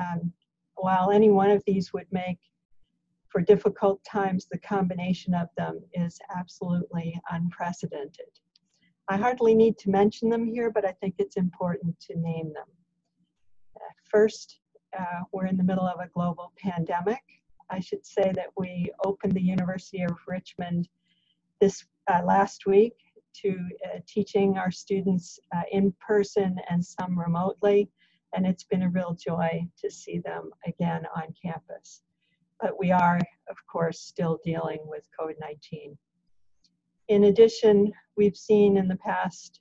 Um, while any one of these would make for difficult times, the combination of them is absolutely unprecedented. I hardly need to mention them here, but I think it's important to name them. Uh, first, uh, we're in the middle of a global pandemic. I should say that we opened the University of Richmond this uh, last week to uh, teaching our students uh, in person and some remotely, and it's been a real joy to see them again on campus but we are, of course, still dealing with COVID 19. In addition, we've seen in the past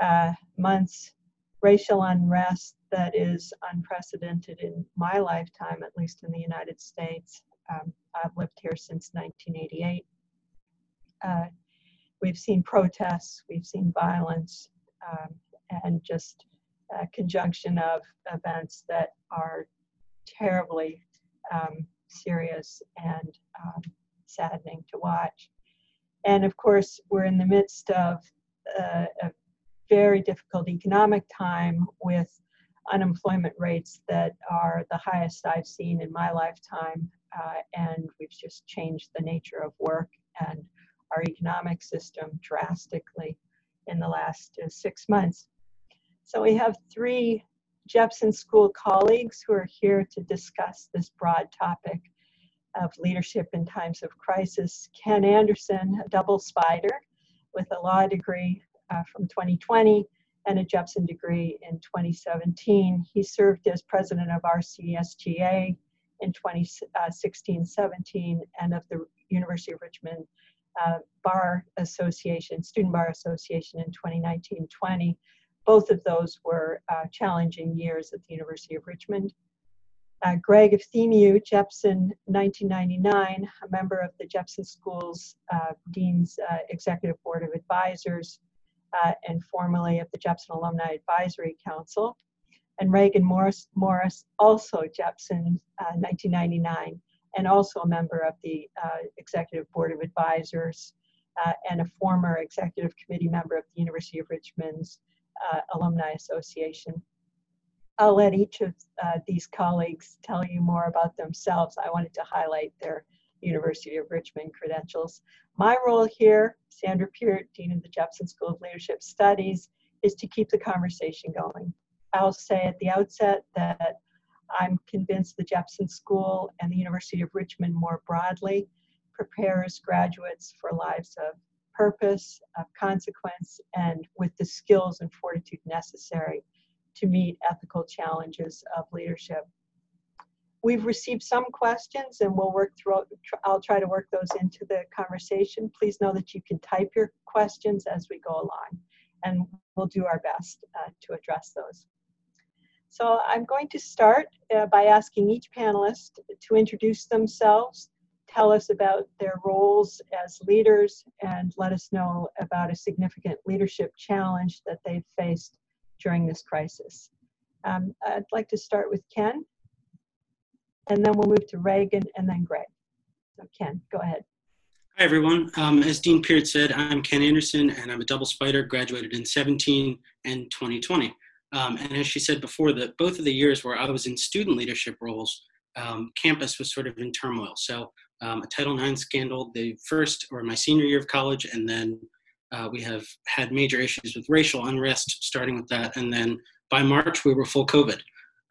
uh, months racial unrest that is unprecedented in my lifetime, at least in the United States. Um, I've lived here since 1988. Uh, we've seen protests, we've seen violence, um, and just a conjunction of events that are terribly um, serious and um, saddening to watch. And of course, we're in the midst of uh, a very difficult economic time with unemployment rates that are the highest I've seen in my lifetime. Uh, and we've just changed the nature of work and our economic system drastically in the last uh, six months. So we have three Jepson School colleagues who are here to discuss this broad topic of leadership in times of crisis. Ken Anderson, a double spider with a law degree uh, from 2020 and a Jepson degree in 2017. He served as president of RCSGA in 2016 17 and of the University of Richmond uh, Bar Association, Student Bar Association in 2019 20 both of those were uh, challenging years at the University of Richmond. Uh, Greg Efthimiou, Jepson 1999, a member of the Jepson Schools uh, Dean's uh, Executive Board of Advisors, uh, and formerly of the Jepson Alumni Advisory Council. And Reagan Morris, Morris also Jepson 1999, uh, and also a member of the Executive Board of Advisors, and a former Executive Committee member of the University of Richmond's uh, Alumni Association. I'll let each of uh, these colleagues tell you more about themselves. I wanted to highlight their University of Richmond credentials. My role here, Sandra Peart, Dean of the Jepson School of Leadership Studies, is to keep the conversation going. I'll say at the outset that I'm convinced the Jepson School and the University of Richmond more broadly prepares graduates for lives of purpose, of consequence, and with the skills and fortitude necessary to meet ethical challenges of leadership. We've received some questions and we'll work through, I'll try to work those into the conversation. Please know that you can type your questions as we go along and we'll do our best uh, to address those. So I'm going to start uh, by asking each panelist to introduce themselves tell us about their roles as leaders and let us know about a significant leadership challenge that they've faced during this crisis. Um, I'd like to start with Ken, and then we'll move to Reagan and then Greg. So Ken, go ahead. Hi everyone. Um, as Dean Peart said, I'm Ken Anderson and I'm a double spider, graduated in 17 and 2020. Um, and as she said before, that both of the years where I was in student leadership roles, um, campus was sort of in turmoil. So um, a Title IX scandal the first or my senior year of college, and then uh, we have had major issues with racial unrest, starting with that, and then by March we were full COVID.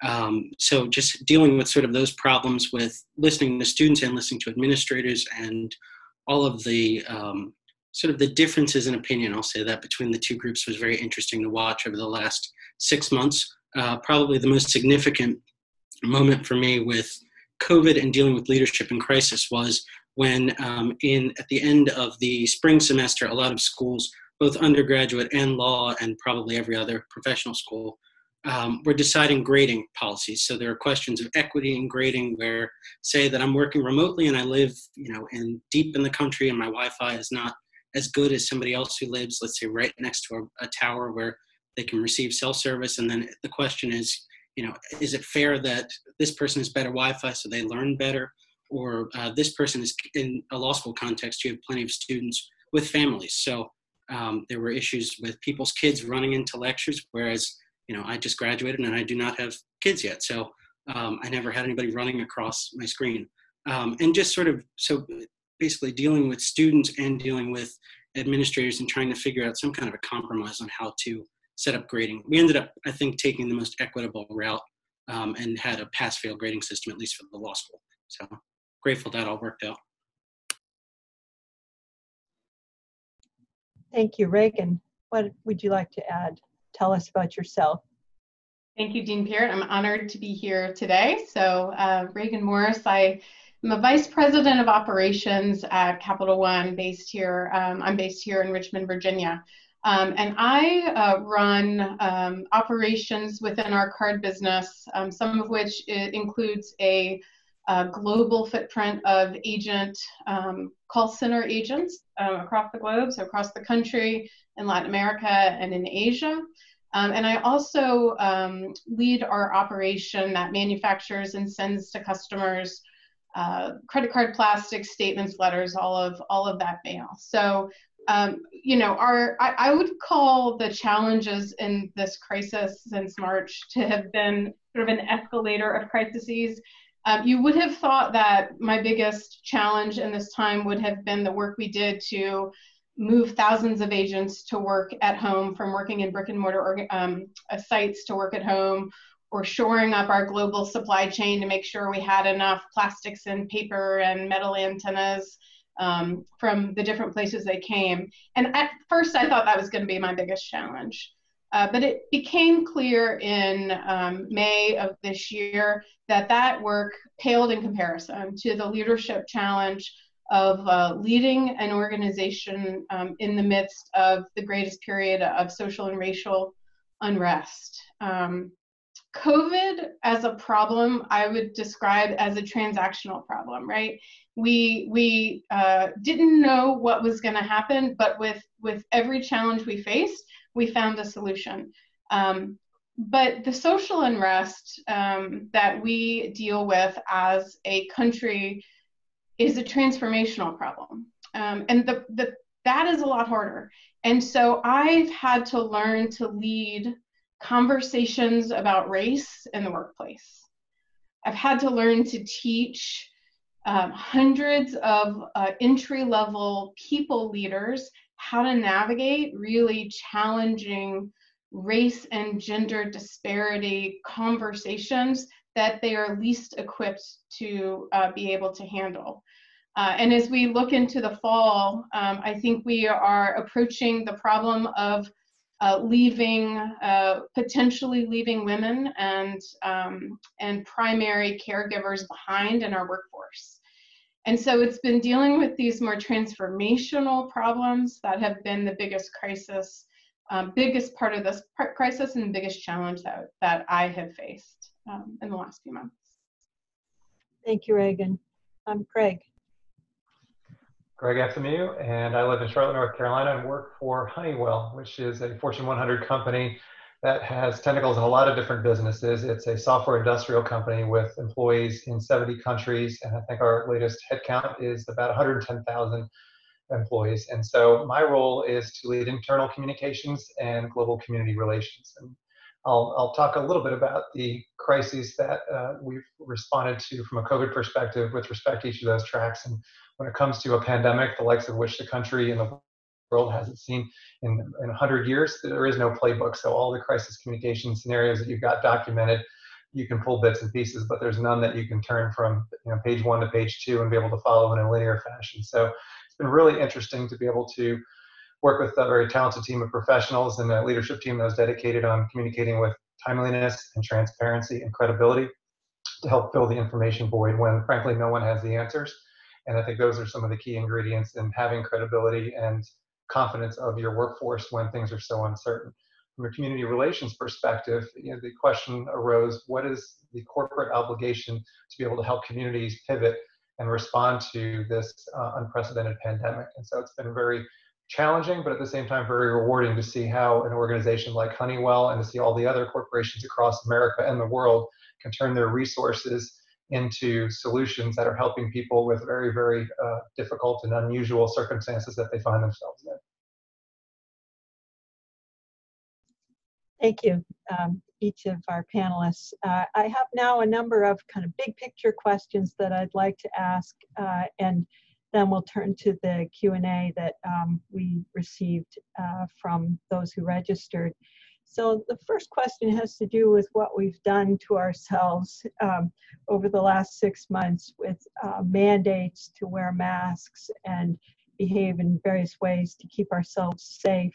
Um, so just dealing with sort of those problems with listening to students and listening to administrators and all of the um, sort of the differences in opinion, I'll say that between the two groups was very interesting to watch over the last six months. Uh, probably the most significant moment for me with COVID and dealing with leadership in crisis was when, um, in at the end of the spring semester, a lot of schools, both undergraduate and law, and probably every other professional school, um, were deciding grading policies. So there are questions of equity in grading, where say that I'm working remotely and I live, you know, in deep in the country, and my Wi-Fi is not as good as somebody else who lives, let's say, right next to a, a tower where they can receive cell service. And then the question is, you know, is it fair that this person has better Wi-Fi so they learn better, or uh, this person is in a law school context? You have plenty of students with families, so um, there were issues with people's kids running into lectures, whereas you know I just graduated and I do not have kids yet. So Um, I never had anybody running across my screen. Um, and just sort of, so basically dealing with students and dealing with administrators and trying to figure out some kind of a compromise on how to set up grading. We ended up, I think, taking the most equitable route um, and had a pass fail grading system, at least for the law school. So grateful that all worked out. Thank you. Reagan, what would you like to add? Tell us about yourself. Thank you, Dean Peart. I'm honored to be here today. So, uh, Reagan Morris, I am a vice president of operations at Capital One, based here. Um, I'm based here in Richmond, Virginia. Um, and I uh, run um, operations within our card business, um, some of which includes a, a, global footprint of agent um, call center agents um, across the globe, so across the country, in Latin America, and in Asia. Um, and I also lead our operation that manufactures and sends to customers uh, credit card plastics, statements, letters, all of all of that mail. So um, you know, I, I, would call the challenges in this crisis since March to have been sort of an escalator of crises. Um, you would have thought that my biggest challenge in this time would have been the work we did to move thousands of agents to work at home from working in brick and mortar um, uh, sites to work at home or shoring up our global supply chain to make sure we had enough plastics and paper and metal antennas um, from the different places they came. And at first, I thought that was going to be my biggest challenge. Uh, but it became clear in um, May of this year that that work paled in comparison to the leadership challenge of uh, leading an organization um, in the midst of the greatest period of social and racial unrest. Um, COVID as a problem, I would describe as a transactional problem, right? We we uh, didn't know what was going to happen, but with with every challenge we faced, we found a solution. Um, but the social unrest um, that we deal with as a country is a transformational problem, um, and the, the that is a lot harder. And so I've had to learn to lead conversations about race in the workplace. I've had to learn to teach um, hundreds of uh, entry level people leaders how to navigate really challenging race and gender disparity conversations that they are least equipped to uh, be able to handle. Uh, and as we look into the fall, um, I think we are approaching the problem of uh, leaving, uh, potentially leaving women and, um, and primary caregivers behind in our workforce. And so it's been dealing with these more transformational problems that have been the biggest crisis, um, biggest part of this crisis and biggest challenge that, that I have faced um, in the last few months. Thank you, Reagan. I'm Craig. Greg Efthimiou, and I live in Charlotte, North Carolina, and work for Honeywell, which is a Fortune 100 company that has tentacles in a lot of different businesses. It's a software industrial company with employees in 70 countries, and I think our latest headcount is about 110,000 employees. And so my role is to lead internal communications and global community relations. And I'll, I'll talk a little bit about the crises that uh, we've responded to from a COVID perspective with respect to each of those tracks and when it comes to a pandemic, the likes of which the country and the world hasn't seen in, in 100 years, there is no playbook. So all the crisis communication scenarios that you've got documented, you can pull bits and pieces, but there's none that you can turn from you know, page one to page two and be able to follow in a linear fashion. So it's been really interesting to be able to work with a very talented team of professionals and a leadership team that was dedicated on communicating with timeliness and transparency and credibility to help fill the information void when frankly no one has the answers and I think those are some of the key ingredients in having credibility and confidence of your workforce when things are so uncertain. From a community relations perspective, you know, the question arose, what is the corporate obligation to be able to help communities pivot and respond to this uh, unprecedented pandemic? And so it's been very challenging, but at the same time, very rewarding to see how an organization like Honeywell and to see all the other corporations across America and the world can turn their resources into solutions that are helping people with very, very uh, difficult and unusual circumstances that they find themselves in. Thank you. Um, each of our panelists. Uh, I have now a number of kind of big picture questions that I'd like to ask, uh, and then we'll turn to the Q&A that um, we received uh, from those who registered. So the first question has to do with what we've done to ourselves um, over the last six months with uh, mandates to wear masks and behave in various ways to keep ourselves safe.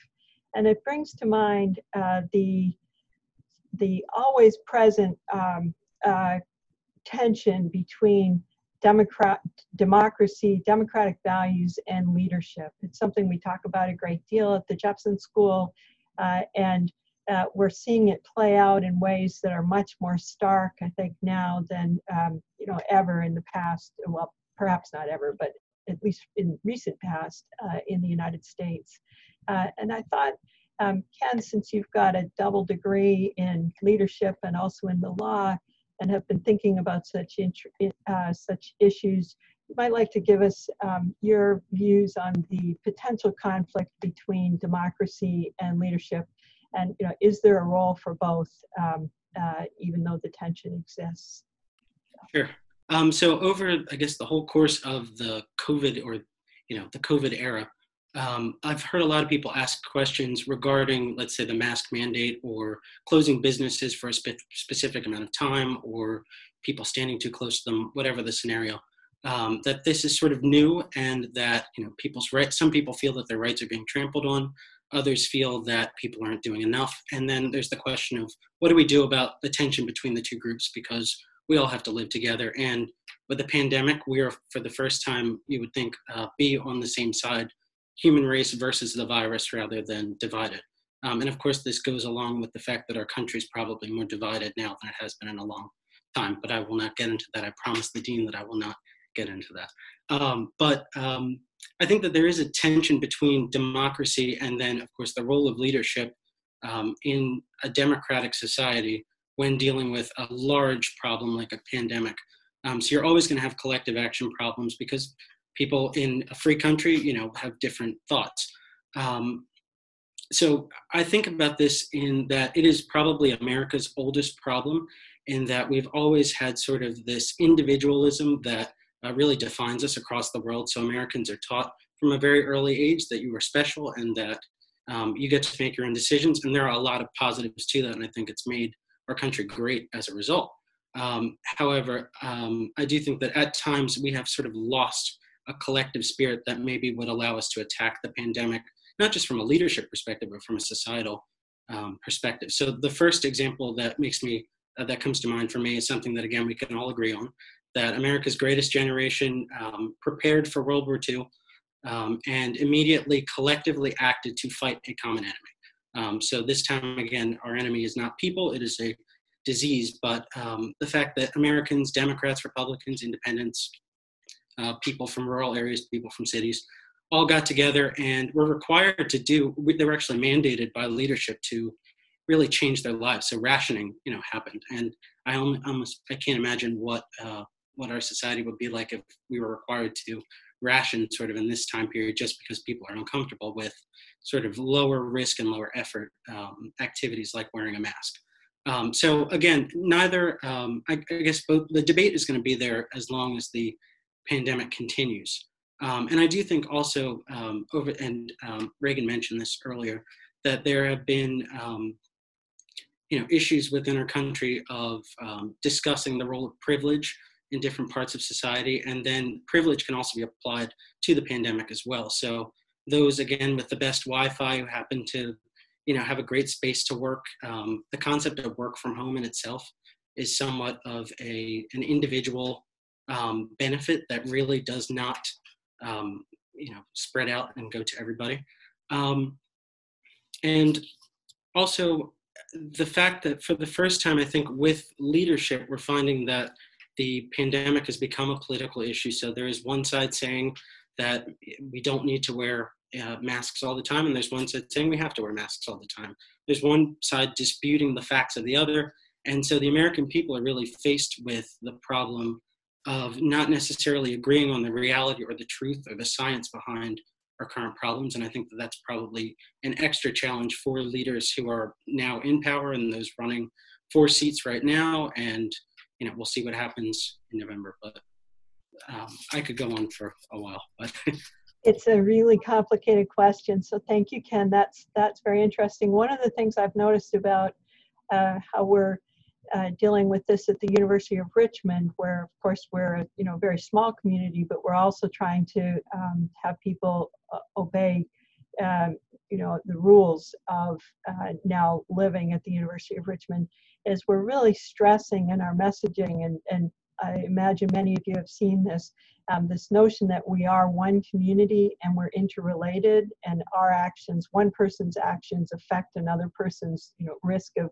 And it brings to mind uh, the, the always present um, uh, tension between Democrat, democracy, democratic values, and leadership. It's something we talk about a great deal at the Jepson School, uh, and uh, we're seeing it play out in ways that are much more stark, I think, now than um, you know ever in the past. Well, perhaps not ever, but at least in recent past uh, in the United States. Uh, and I thought, um, Ken, since you've got a double degree in leadership and also in the law, and have been thinking about such uh, such issues. You might like to give us um, your views on the potential conflict between democracy and leadership, and you know, is there a role for both, um, uh, even though the tension exists? Sure. Um, so over, I guess, the whole course of the COVID or you know the COVID era, um, I've heard a lot of people ask questions regarding, let's say, the mask mandate or closing businesses for a spe- specific amount of time or people standing too close to them, whatever the scenario. Um, that this is sort of new and that you know people's rights. Some people feel that their rights are being trampled on. Others feel that people aren't doing enough. And then there's the question of what do we do about the tension between the two groups because we all have to live together. And with the pandemic, we are for the first time, you would think, uh, be on the same side human race versus the virus rather than divided. Um, and of course, this goes along with the fact that our country is probably more divided now than it has been in a long time. But I will not get into that. I promise the dean that I will not get into that. Um, but um, I think that there is a tension between democracy and then, of course, the role of leadership um, in a democratic society when dealing with a large problem like a pandemic. Um, so you're always going to have collective action problems because people in a free country, you know, have different thoughts. Um, so I think about this in that it is probably America's oldest problem, in that we've always had sort of this individualism that uh, really defines us across the world. So Americans are taught from a very early age that you are special and that um, you get to make your own decisions. And there are a lot of positives to that, and I think it's made our country great as a result. Um, however, um, I do think that at times we have sort of lost a collective spirit that maybe would allow us to attack the pandemic, not just from a leadership perspective, but from a societal um, perspective. So the first example that makes me uh, that comes to mind for me is something that again we can all agree on that America's greatest generation um, prepared for World War II um, and immediately collectively acted to fight a common enemy. Um, so this time again, our enemy is not people; it is a disease. But um, the fact that Americans, Democrats, Republicans, Independents, uh, people from rural areas, people from cities, all got together and were required to do. They were actually mandated by leadership to really change their lives. So rationing, you know, happened, and I almost I can't imagine what uh, what our society would be like if we were required to ration sort of in this time period just because people are uncomfortable with sort of lower risk and lower effort um, activities like wearing a mask. Um, so again, neither um, I, I, guess both the debate is going to be there as long as the pandemic continues. Um, and I do think also um, over, and um, Reagan mentioned this earlier, that there have been, you know, issues within our country of um, discussing the role of privilege in different parts of society, and then privilege can also be applied to the pandemic as well. So those again with the best Wi-Fi who happen to, you know, have a great space to work. Um, the concept of work from home in itself is somewhat of a an individual um, benefit that really does not, um, you know, spread out and go to everybody. Um, and also the fact that for the first time, I think with leadership, we're finding that the pandemic has become a political issue. So there is one side saying that we don't need to wear uh, masks all the time, and there's one side saying we have to wear masks all the time. There's one side disputing the facts of the other, and so the American people are really faced with the problem of not necessarily agreeing on the reality or the truth or the science behind our current problems. And I think that that's probably an extra challenge for leaders who are now in power and those running for seats right now, and you know we'll see what happens in November. But um, I could go on for a while, but. it's a really complicated question. So thank you, Ken. That's that's very interesting. One of the things I've noticed about uh, how we're uh, dealing with this at the University of Richmond, where of course we're a you know very small community, but we're also trying to um, have people uh, obey um, you know the rules of uh, now living at the University of Richmond. Is we're really stressing in our messaging, and and I imagine many of you have seen this. Um, this notion that we are one community and we're interrelated, and our actions, one person's actions, affect another person's you know risk of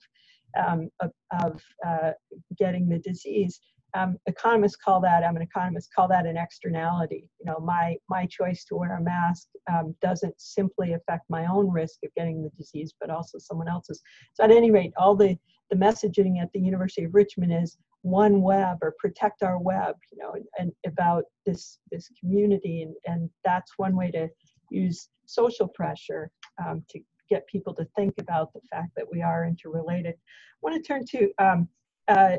um, of, of uh, getting the disease. Um, economists call that, I'm an economist, call that an externality. You know, my, my choice to wear a mask um, doesn't simply affect my own risk of getting the disease, but also someone else's. So at any rate, all the, the messaging at the University of Richmond is one web or protect our web, you know, and, and about this, this community. And, and that's one way to use social pressure um, to get people to think about the fact that we are interrelated. I want to turn to um, uh,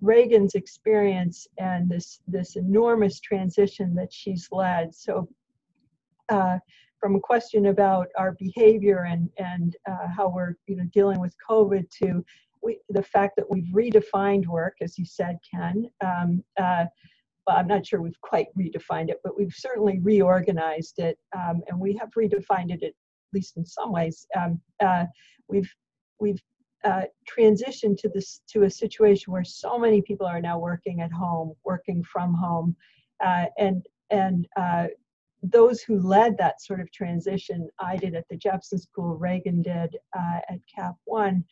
Reagan's experience and this this enormous transition that she's led. So, uh, from a question about our behavior and and uh, how we're you know dealing with COVID to we, the fact that we've redefined work, as you said, Ken. Um, uh, well, I'm not sure we've quite redefined it, but we've certainly reorganized it, um, and we have redefined it at least in some ways, um, uh, we've we've uh, transitioned to this to a situation where so many people are now working at home, working from home, uh, and and uh, those who led that sort of transition, I did at the Jepson School, Reagan did uh, at Cap One.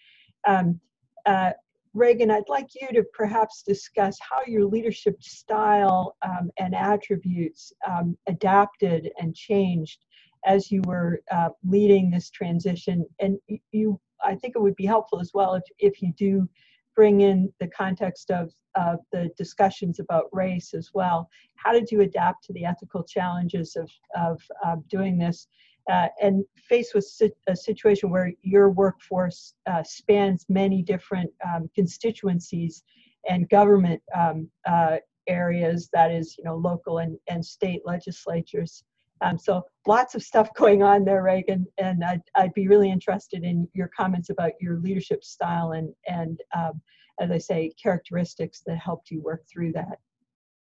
Um, uh, Reagan, I'd like you to perhaps discuss how your leadership style um, and attributes um, adapted and changed as you were uh, leading this transition. And you, I think it would be helpful as well if, if you do bring in the context of, of the discussions about race as well. How did you adapt to the ethical challenges of, of uh, doing this? Uh, and faced with a situation where your workforce uh, spans many different um, constituencies and government um, uh, areas, that is, you know, local and, and state legislatures. Um, so lots of stuff going on there, Reagan, and I'd, I'd be really interested in your comments about your leadership style and, and um, as I say, characteristics that helped you work through that.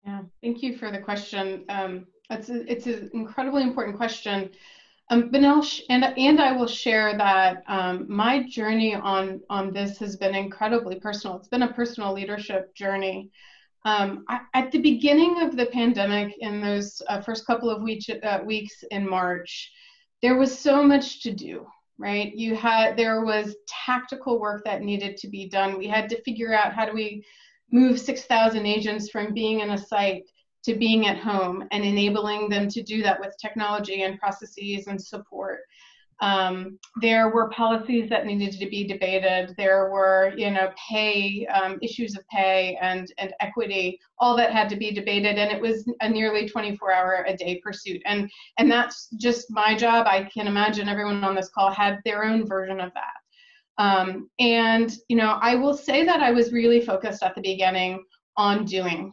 Yeah, thank you for the question. Um, it's, a, it's an incredibly important question. Um, and, and I will share that um, my journey on, on this has been incredibly personal. It's been a personal leadership journey. Um, I, at the beginning of the pandemic, in those uh, first couple of weeks, uh, weeks in March, there was so much to do, right? You had there was tactical work that needed to be done. We had to figure out how do we move 6,000 agents from being in a site to being at home and enabling them to do that with technology and processes and support. Um, there were policies that needed to be debated. There were, you know, pay um, issues of pay and and equity, all that had to be debated, and it was a nearly 24-hour a day pursuit. And and that's just my job. I can imagine everyone on this call had their own version of that. Um, and you know, I will say that I was really focused at the beginning on doing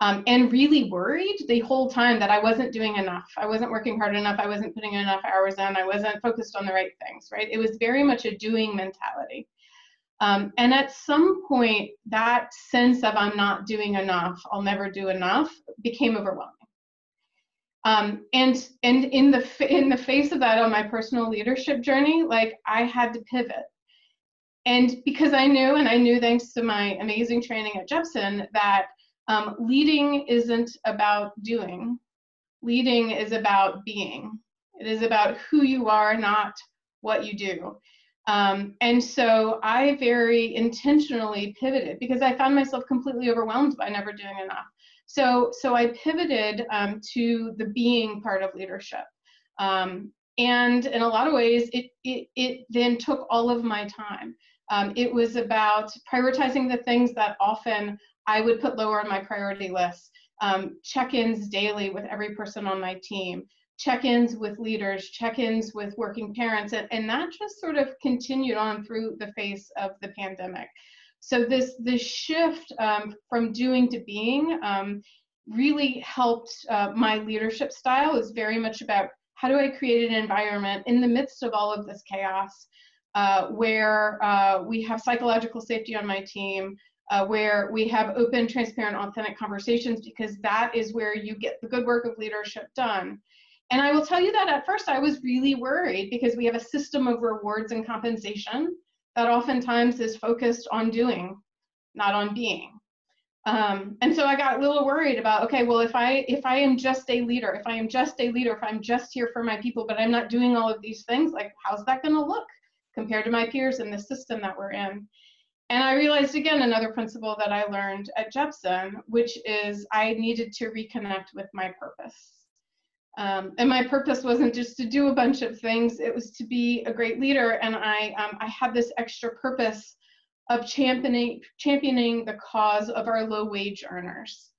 um, and really worried the whole time that I wasn't doing enough. I wasn't working hard enough. I wasn't putting enough hours in. I wasn't focused on the right things, right? It was very much a doing mentality. Um, and at some point, that sense of I'm not doing enough, I'll never do enough, became overwhelming. Um, and and in the in the face of that, on my personal leadership journey, like I had to pivot. And because I knew, and I knew thanks to my amazing training at Jepson, that um, leading isn't about doing. Leading is about being. It is about who you are, not what you do. Um, and so I very intentionally pivoted because I found myself completely overwhelmed by never doing enough. So, so I pivoted um, to the being part of leadership. Um, and in a lot of ways, it, it, it then took all of my time. Um, it was about prioritizing the things that often I would put lower on my priority list. Um, check-ins daily with every person on my team, check-ins with leaders, check-ins with working parents, and, and that just sort of continued on through the face of the pandemic. So this this shift um, from doing to being um, really helped uh, my leadership style. is very much about how do I create an environment in the midst of all of this chaos uh, where uh, we have psychological safety on my team, uh, where we have open, transparent, authentic conversations, because that is where you get the good work of leadership done. And I will tell you that at first I was really worried because we have a system of rewards and compensation that oftentimes is focused on doing, not on being. Um, and so I got a little worried about, okay, well, if I if I am just a leader, if I am just a leader, if I'm just here for my people, but I'm not doing all of these things, like how's that going to look compared to my peers in the system that we're in? And I realized again another principle that I learned at Jepson, which is I needed to reconnect with my purpose. Um, and my purpose wasn't just to do a bunch of things; it was to be a great leader. And I um, I had this extra purpose of championing championing the cause of our low wage earners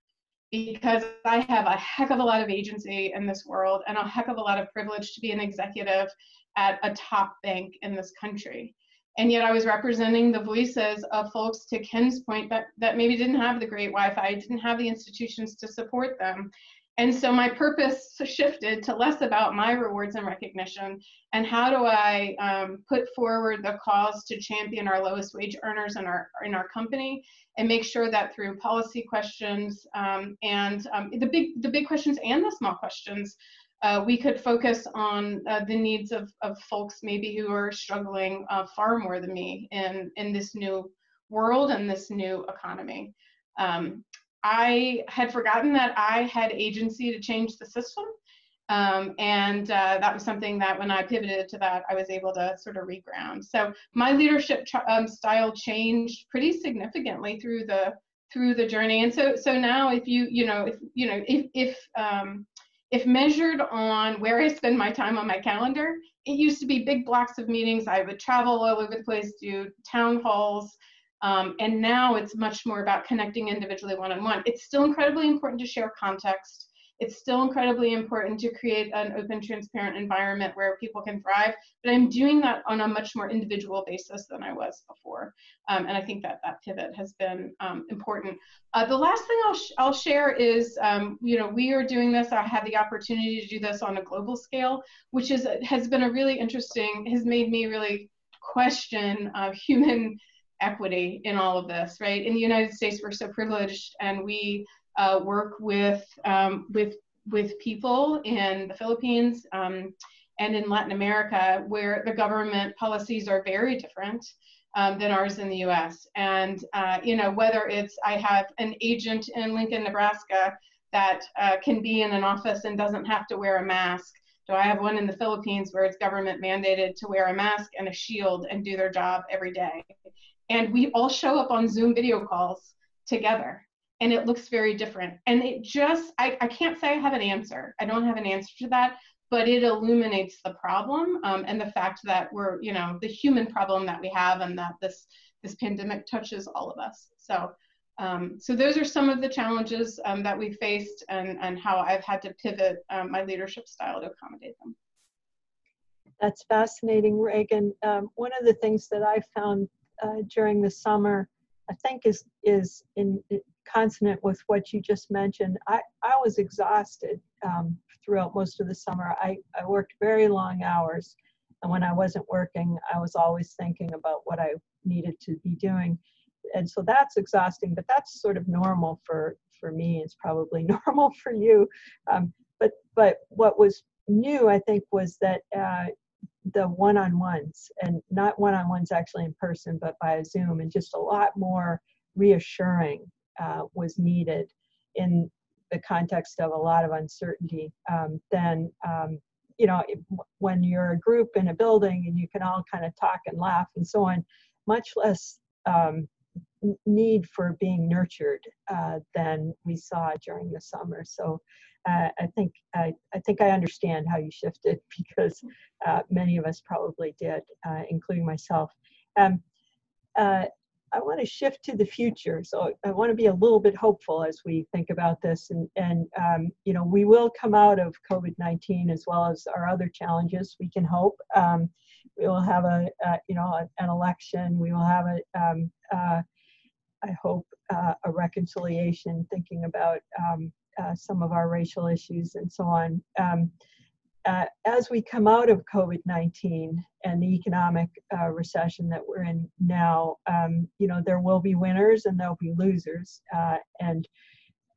because I have a heck of a lot of agency in this world and a heck of a lot of privilege to be an executive at a top bank in this country. And yet I was representing the voices of folks to Ken's point that, that maybe didn't have the great Wi-Fi, didn't have the institutions to support them. And so my purpose shifted to less about my rewards and recognition and how do I um, put forward the cause to champion our lowest wage earners in our in our company and make sure that through policy questions um, and um, the big the big questions and the small questions uh, we could focus on uh, the needs of, of folks maybe who are struggling uh, far more than me in in this new world and this new economy. Um, I had forgotten that I had agency to change the system. Um, and uh, that was something that when I pivoted to that, I was able to sort of reground. So my leadership um, style changed pretty significantly through the through the journey. And so so now, if you you know if you know if if um, if measured on where I spend my time on my calendar, it used to be big blocks of meetings. I would travel all over the place, do town halls, um, and now it's much more about connecting individually one on one. It's still incredibly important to share context. It's still incredibly important to create an open, transparent environment where people can thrive. But I'm doing that on a much more individual basis than I was before. Um, and I think that that pivot has been um, important. Uh, the last thing I'll, sh I'll share is, um, you know, we are doing this. I had the opportunity to do this on a global scale, which is has been a really interesting, has made me really question uh, human equity in all of this, right? In the United States, we're so privileged, and we uh, work with um, with with people in the Philippines um, and in Latin America, where the government policies are very different um, than ours in the U.S. And uh, you know, whether it's I have an agent in Lincoln, Nebraska, that uh, can be in an office and doesn't have to wear a mask. Do I have one in the Philippines where it's government mandated to wear a mask and a shield and do their job every day? and we all show up on Zoom video calls together and it looks very different. And it just, I, I can't say I have an answer. I don't have an answer to that, but it illuminates the problem um, and the fact that we're, you know, the human problem that we have and that this, this pandemic touches all of us. So, um, so those are some of the challenges um, that we faced and, and how I've had to pivot um, my leadership style to accommodate them. That's fascinating, Reagan. Um, one of the things that I found uh, during the summer, I think is is in, in, consonant with what you just mentioned. I, I was exhausted um, throughout most of the summer. I, I worked very long hours, and when I wasn't working, I was always thinking about what I needed to be doing, and so that's exhausting. But that's sort of normal for for me. It's probably normal for you. Um, but but what was new, I think, was that uh, the one-on-ones and not one-on-ones actually in person but by zoom and just a lot more reassuring uh, was needed in the context of a lot of uncertainty um, then um, you know when you're a group in a building and you can all kind of talk and laugh and so on much less um, need for being nurtured uh, than we saw during the summer so uh, I think I, I think I understand how you shifted because uh, many of us probably did, uh, including myself. Um, uh, I want to shift to the future, so I want to be a little bit hopeful as we think about this, and and um, you know we will come out of COVID-19 as well as our other challenges. We can hope. Um, we will have a, a you know an election. We will have a um, uh, I hope, uh, a reconciliation, thinking about um, uh, some of our racial issues and so on. Uh, as we come out of COVID 19 and the economic uh, recession that we're in now, um, you know, there will be winners and there'll be losers. Uh, and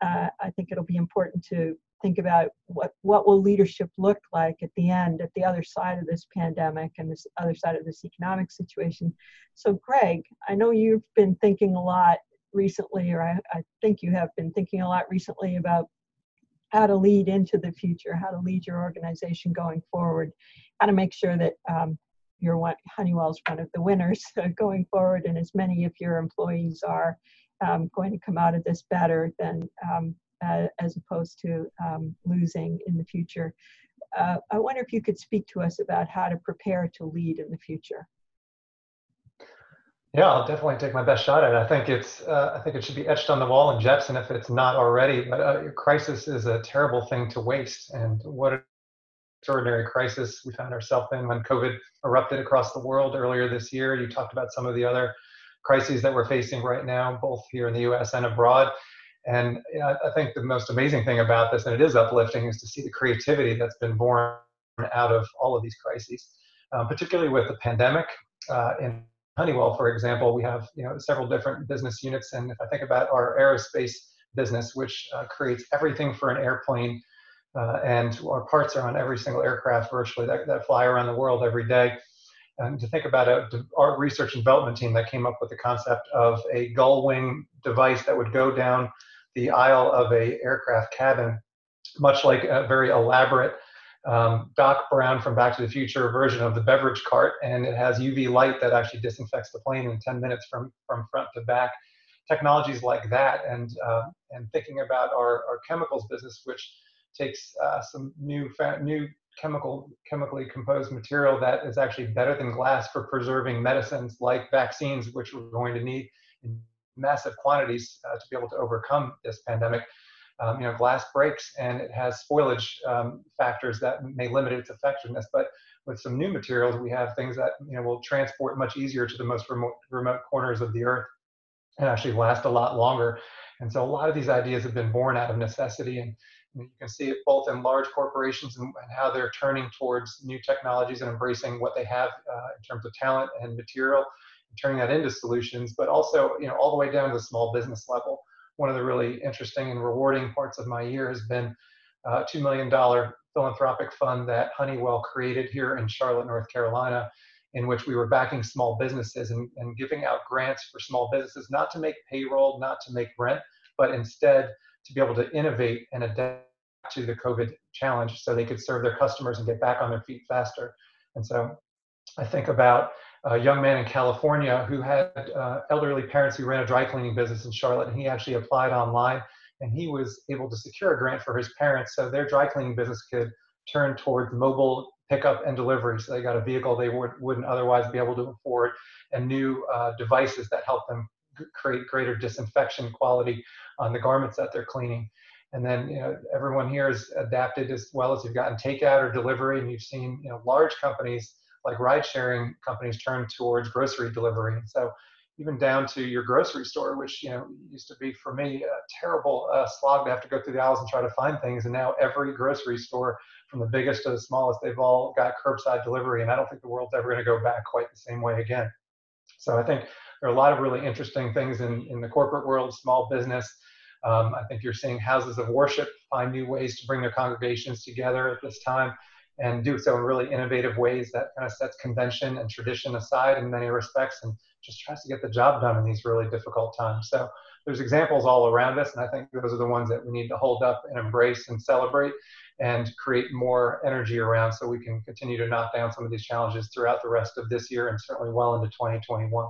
uh, I think it'll be important to think about what, what will leadership look like at the end, at the other side of this pandemic and this other side of this economic situation. So, Greg, I know you've been thinking a lot recently, or I, I think you have been thinking a lot recently about how to lead into the future, how to lead your organization going forward, how to make sure that um, you're one, Honeywell's one of the winners going forward, and as many of your employees are um, going to come out of this better than um, uh, as opposed to um, losing in the future. Uh, I wonder if you could speak to us about how to prepare to lead in the future. Yeah, I'll definitely take my best shot at it. I think it's, uh, I think it should be etched on the wall in Jepson if it's not already. But uh, crisis is a terrible thing to waste, and what an extraordinary crisis we found ourselves in when COVID erupted across the world earlier this year. You talked about some of the other crises that we're facing right now, both here in the U.S. and abroad. And you know, I think the most amazing thing about this, and it is uplifting, is to see the creativity that's been born out of all of these crises, um, particularly with the pandemic. Uh, in Honeywell, for example, we have you know several different business units, and if I think about our aerospace business, which uh, creates everything for an airplane, uh, and our parts are on every single aircraft virtually that, that fly around the world every day. And to think about a, our research and development team that came up with the concept of a gull wing device that would go down the aisle of a aircraft cabin, much like a very elaborate um, Doc Brown from Back to the Future version of the beverage cart, and it has UV light that actually disinfects the plane in 10 minutes from, from front to back. Technologies like that, and uh, and thinking about our, our chemicals business, which takes uh, some new new chemical chemically composed material that is actually better than glass for preserving medicines like vaccines, which we're going to need in massive quantities uh, to be able to overcome this pandemic um, you know, glass breaks and it has spoilage um, factors that may limit its effectiveness. But with some new materials, we have things that you know will transport much easier to the most remote remote corners of the earth and actually last a lot longer. And so a lot of these ideas have been born out of necessity and you can see it both in large corporations and, and how they're turning towards new technologies and embracing what they have uh, in terms of talent and material and turning that into solutions, but also, you know, all the way down to the small business level one of the really interesting and rewarding parts of my year has been a $2 million philanthropic fund that Honeywell created here in Charlotte, North Carolina, in which we were backing small businesses and, and giving out grants for small businesses, not to make payroll, not to make rent, but instead to be able to innovate and adapt to the COVID challenge so they could serve their customers and get back on their feet faster. And so I think about a young man in California who had uh, elderly parents who ran a dry cleaning business in Charlotte, and he actually applied online and he was able to secure a grant for his parents so their dry cleaning business could turn towards mobile pickup and delivery. So they got a vehicle they would, wouldn't otherwise be able to afford and new uh, devices that help them create greater disinfection quality on the garments that they're cleaning. And then you know, everyone here has adapted as well as you've gotten takeout or delivery, and you've seen you know, large companies like ride sharing companies turn towards grocery delivery. And so even down to your grocery store, which you know used to be for me a terrible uh, slog to have to go through the aisles and try to find things. And now every grocery store, from the biggest to the smallest, they've all got curbside delivery. And I don't think the world's ever going to go back quite the same way again. So I think there are a lot of really interesting things in, in the corporate world, small business. Um, I think you're seeing houses of worship find new ways to bring their congregations together at this time and do so in really innovative ways that kind of sets convention and tradition aside in many respects and just tries to get the job done in these really difficult times. So there's examples all around us, and I think those are the ones that we need to hold up and embrace and celebrate and create more energy around so we can continue to knock down some of these challenges throughout the rest of this year and certainly well into 2021.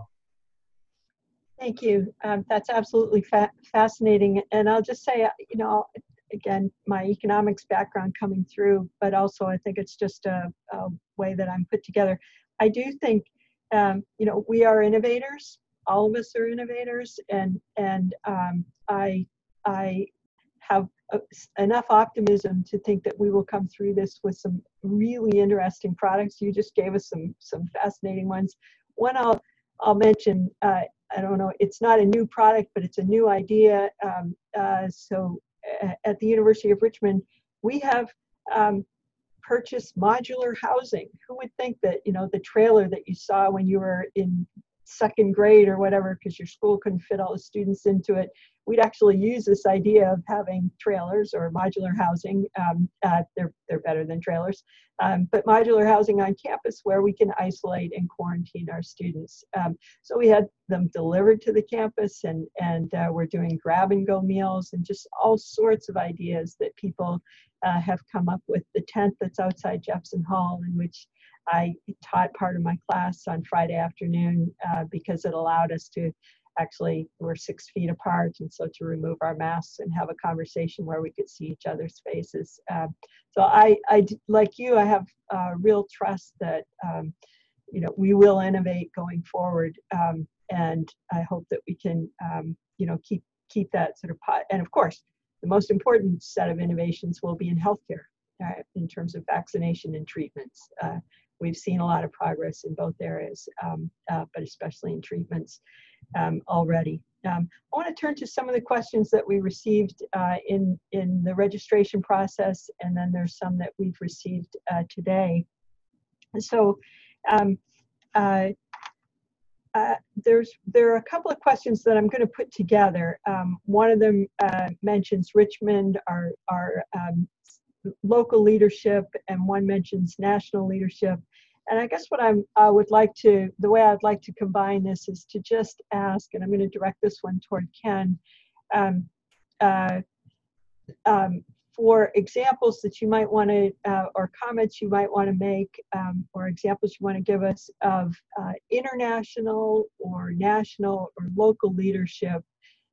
Thank you. Um, that's absolutely fa fascinating. And I'll just say, you know, again, my economics background coming through, but also I think it's just a, a way that I'm put together. I do think, um, you know, we are innovators. All of us are innovators, and and um, I I have enough optimism to think that we will come through this with some really interesting products. You just gave us some some fascinating ones. One I'll I'll mention. Uh, I don't know, it's not a new product, but it's a new idea. Um, uh, so at the University of Richmond, we have um, purchased modular housing. Who would think that, you know, the trailer that you saw when you were in second grade or whatever, because your school couldn't fit all the students into it, we'd actually use this idea of having trailers or modular housing. Um, uh, they're, they're better than trailers, um, but modular housing on campus where we can isolate and quarantine our students. Um, so we had them delivered to the campus and, and uh, we're doing grab and go meals and just all sorts of ideas that people uh, have come up with. The tent that's outside Jefferson Hall in which I taught part of my class on Friday afternoon uh, because it allowed us to actually we're six feet apart and so to remove our masks and have a conversation where we could see each other's faces. Um, so I, I like you i have uh, real trust that um, you know we will innovate going forward um, and i hope that we can um, you know keep keep that sort of pot and of course the most important set of innovations will be in healthcare uh, in terms of vaccination and treatments. Uh, we've seen a lot of progress in both areas um, uh, but especially in treatments um, already. Um, I want to turn to some of the questions that we received uh, in, in the registration process, and then there's some that we've received uh, today. So um, uh, uh, there's there are a couple of questions that I'm going to put together. Um, one of them uh, mentions Richmond, our our um, local leadership, and one mentions national leadership. And I guess what I'm, I would like to, the way I'd like to combine this is to just ask, and I'm going to direct this one toward Ken, um, uh, um, for examples that you might want to, uh, or comments you might want to make, um, or examples you want to give us of uh, international or national or local leadership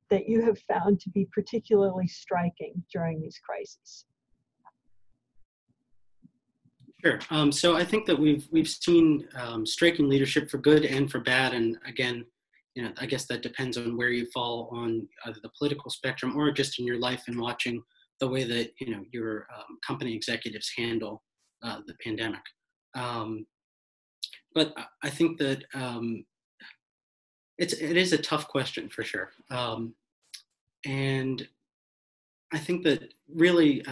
that you have found to be particularly striking during these crises. Sure. Um, so I think that we've we've seen um, striking leadership for good and for bad, and again, you know, I guess that depends on where you fall on either the political spectrum or just in your life and watching the way that you know your um, company executives handle uh, the pandemic. Um, but I think that um, it's it is a tough question for sure, um, and I think that really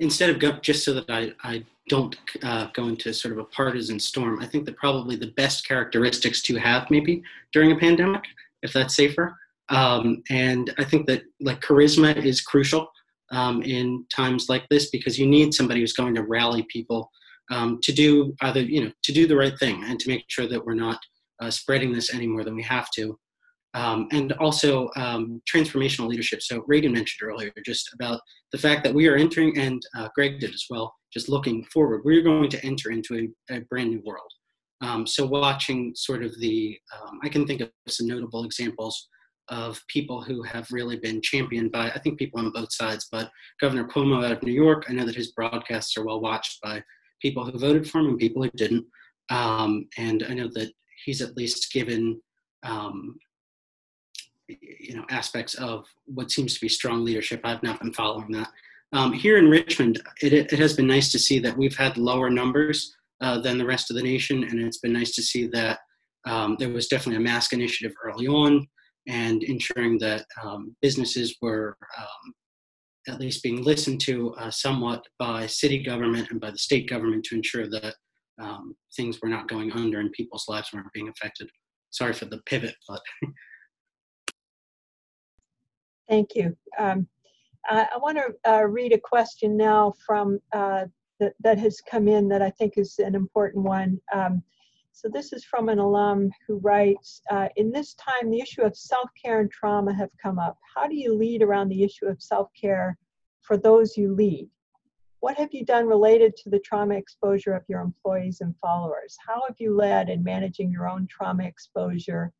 instead of go, just so that I, I don't uh, go into sort of a partisan storm, I think that probably the best characteristics to have maybe during a pandemic, if that's safer. Um, and I think that like charisma is crucial um, in times like this because you need somebody who's going to rally people um, to do either you know to do the right thing and to make sure that we're not uh, spreading this any more than we have to. Um, and also um, transformational leadership. So Reagan mentioned earlier just about the fact that we are entering, and uh, Greg did as well, just looking forward, we're going to enter into a, a brand new world. Um, so watching sort of the, um, I can think of some notable examples of people who have really been championed by, I think people on both sides, but Governor Cuomo out of New York, I know that his broadcasts are well watched by people who voted for him and people who didn't. Um, and I know that he's at least given um, you know aspects of what seems to be strong leadership. I've not been following that. Um, here in Richmond, it, it, has been nice to see that we've had lower numbers uh, than the rest of the nation, and it's been nice to see that um, there was definitely a mask initiative early on, and ensuring that um, businesses were um, at least being listened to uh, somewhat by city government and by the state government to ensure that um, things were not going under and people's lives weren't being affected. Sorry for the pivot, but Thank you. Um, I, I want to uh, read a question now from uh, that, that has come in that I think is an important one. Um, so this is from an alum who writes, uh, in this time, the issue of self-care and trauma have come up. How do you lead around the issue of self-care for those you lead? What have you done related to the trauma exposure of your employees and followers? How have you led in managing your own trauma exposure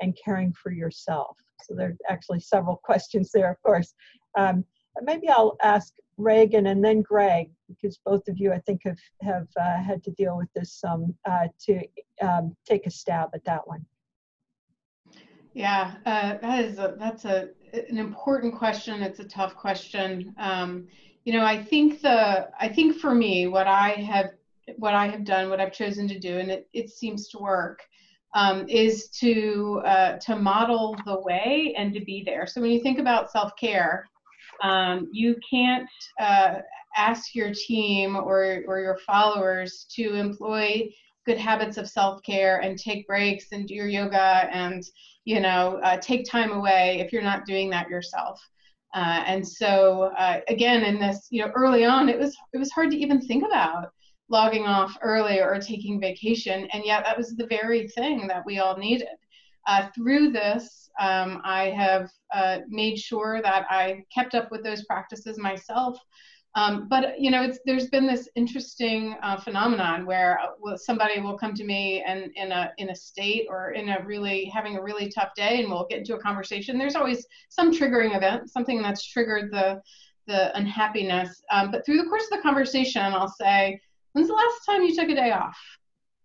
and caring for yourself? So there are actually several questions there, of course. Um, maybe I'll ask Reagan and then Greg, because both of you, I think, have, have uh, had to deal with this um, uh, to um, take a stab at that one. Yeah, uh, that is a, that's a an important question. It's a tough question. Um, you know, I think the I think for me, what I have what I have done, what I've chosen to do, and it, it seems to work, um, is to uh, to model the way and to be there. So when you think about self care, um, you can't uh, ask your team or or your followers to employ good habits of self care and take breaks and do your yoga and you know uh, take time away if you're not doing that yourself. Uh, and so uh, again, in this you know early on, it was it was hard to even think about logging off early or taking vacation, and yet that was the very thing that we all needed. Uh, through this, um, I have uh, made sure that I kept up with those practices myself. Um, but you know, there's been this interesting uh, phenomenon where uh, somebody will come to me and in a in a state or in a really having a really tough day, and we'll get into a conversation. There's always some triggering event, something that's triggered the the unhappiness. Um, but through the course of the conversation, I'll say, When's the last time you took a day off?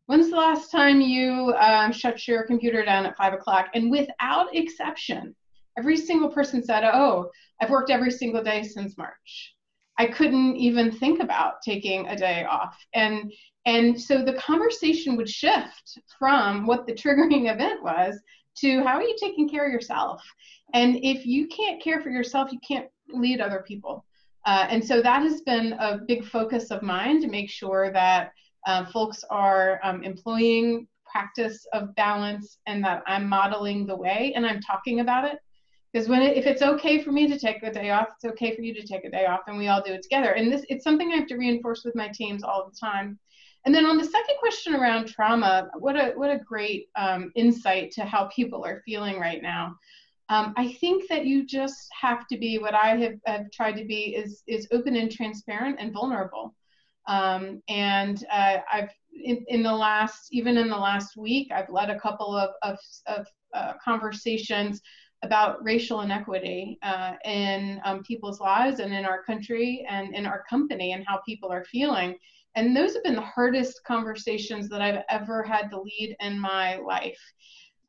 When's the last time you um, shut your computer down at five o'clock? And without exception, every single person said, Oh, I've worked every single day since March. I couldn't even think about taking a day off. And and so the conversation would shift from what the triggering event was to how are you taking care of yourself? And if you can't care for yourself, you can't lead other people. Uh, and so that has been a big focus of mine to make sure that uh, folks are um, employing practice of balance and that I'm modeling the way and I'm talking about it. Because when it, if it's okay for me to take a day off, it's okay for you to take a day off, and we all do it together. And this it's something I have to reinforce with my teams all the time. And then on the second question around trauma, what a what a great um, insight to how people are feeling right now. Um, I think that you just have to be what I have, have tried to be is is open and transparent and vulnerable. Um, and uh, I've in, in, the last even in the last week I've led a couple of of, of uh, conversations about racial inequity uh, in um, people's lives and in our country and in our company and how people are feeling. And those have been the hardest conversations that I've ever had to lead in my life.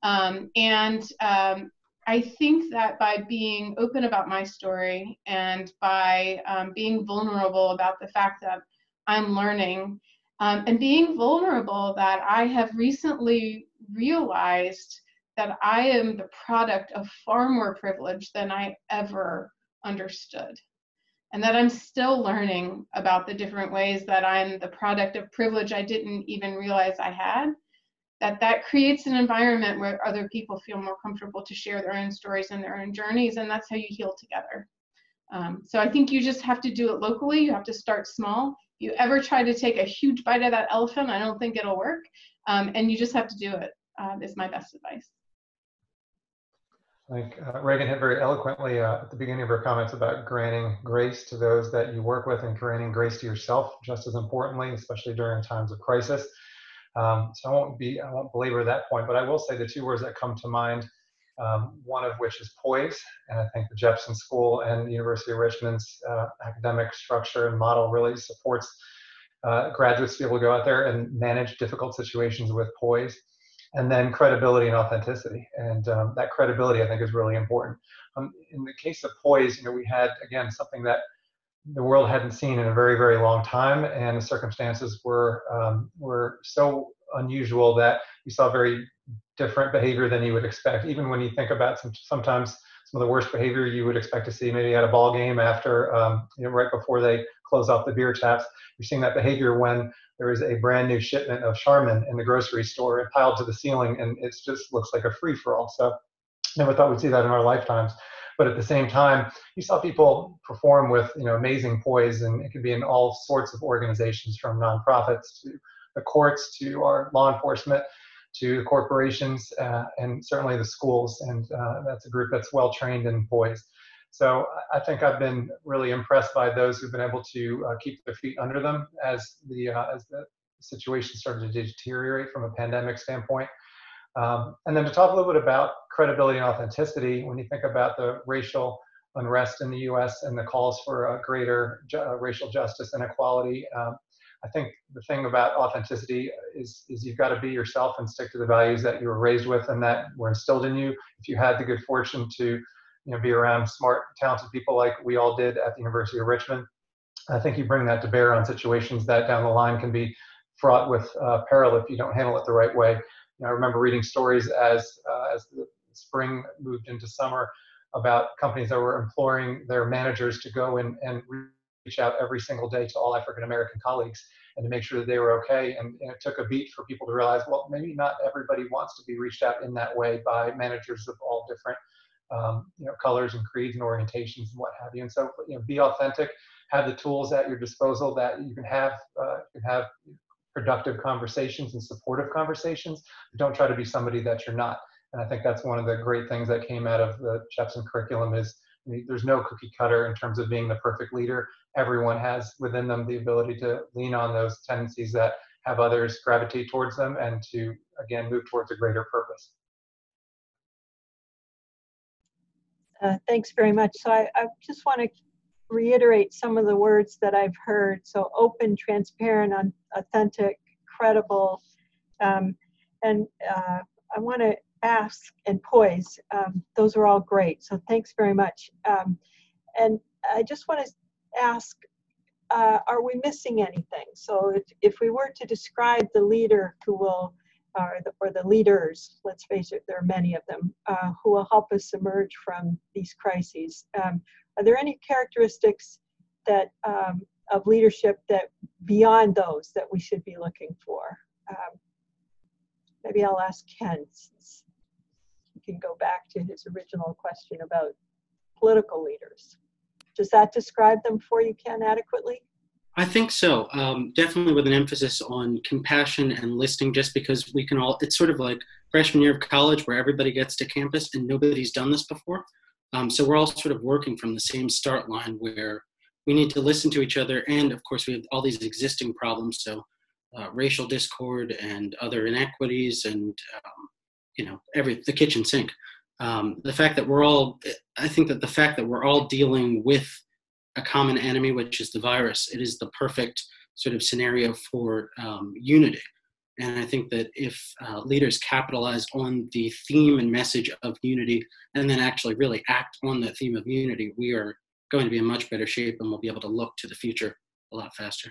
Um, and um, I think that by being open about my story and by um, being vulnerable about the fact that I'm learning um, and being vulnerable that I have recently realized that I am the product of far more privilege than I ever understood. And that I'm still learning about the different ways that I'm the product of privilege I didn't even realize I had that that creates an environment where other people feel more comfortable to share their own stories and their own journeys and that's how you heal together um, so i think you just have to do it locally you have to start small if you ever try to take a huge bite of that elephant i don't think it'll work um, and you just have to do it. Uh, is my best advice I think uh, Reagan hit very eloquently uh, at the beginning of her comments about granting grace to those that you work with and granting grace to yourself just as importantly, especially during times of crisis. Um, so I won't be, I won't belabor that point, but I will say the two words that come to mind. Um, one of which is poise, and I think the Jepson School and the University of Richmond's uh, academic structure and model really supports uh, graduates to be able to go out there and manage difficult situations with poise. And then credibility and authenticity, and um, that credibility I think is really important. Um, in the case of poise, you know, we had again something that the world hadn't seen in a very, very long time, and the circumstances were um, were so unusual that you saw very different behavior than you would expect. Even when you think about some, sometimes some of the worst behavior you would expect to see, maybe at a ball game after, um, you know, right before they close off the beer taps, you're seeing that behavior when there is a brand new shipment of Charmin in the grocery store and piled to the ceiling, and it just looks like a free for all. So, never thought we'd see that in our lifetimes but at the same time you saw people perform with you know amazing poise and it could be in all sorts of organizations from nonprofits to the courts to our law enforcement to the corporations uh, and certainly the schools and uh, that's a group that's well trained in poise so i think i've been really impressed by those who've been able to uh, keep their feet under them as the uh, as the situation started to deteriorate from a pandemic standpoint um, and then to talk a little bit about credibility and authenticity, when you think about the racial unrest in the US and the calls for greater ju- uh, racial justice and equality, um, I think the thing about authenticity is, is you've got to be yourself and stick to the values that you were raised with and that were instilled in you. If you had the good fortune to you know, be around smart, talented people like we all did at the University of Richmond, I think you bring that to bear on situations that down the line can be fraught with uh, peril if you don't handle it the right way. I remember reading stories as uh, as the spring moved into summer about companies that were imploring their managers to go and, and reach out every single day to all African American colleagues and to make sure that they were okay. And, and, it took a beat for people to realize, well, maybe not everybody wants to be reached out in that way by managers of all different um, you know, colors and creeds and orientations and what have you. And so, you know, be authentic, have the tools at your disposal that you can have, uh, you can have productive conversations and supportive conversations. Don't try to be somebody that you're not. And I think that's one of the great things that came out of the Jepson curriculum is there's no cookie cutter in terms of being the perfect leader. Everyone has within them the ability to lean on those tendencies that have others gravitate towards them and to, again, move towards a greater purpose. Uh, thanks very much. So I, I just want to reiterate some of the words that I've heard. So open, transparent, authentic, credible. Um, and uh, I want to ask and poise. Um, those are all great. So thanks very much. Um, and I just want to ask, uh, are we missing anything? So if, if we were to describe the leader who will or the, or the leaders, let's face it, there are many of them, uh, who will help us emerge from these crises. Um, are there any characteristics that um, of leadership that beyond those that we should be looking for? Um, maybe I'll ask Ken, since he can go back to his original question about political leaders. Does that describe them for you, Ken, adequately? I think so. Um, definitely with an emphasis on compassion and listening, just because we can all, it's sort of like freshman year of college where everybody gets to campus and nobody's done this before. Um, so we're all sort of working from the same start line where we need to listen to each other. And of course, we have all these existing problems. So uh, racial discord and other inequities and, um, you know, every, the kitchen sink. Um, the fact that we're all, I think that the fact that we're all dealing with a common enemy, which is the virus. It is the perfect sort of scenario for um, unity. And I think that if uh, leaders capitalize on the theme and message of unity and then actually really act on that theme of unity, we are going to be in much better shape and we'll be able to look to the future a lot faster.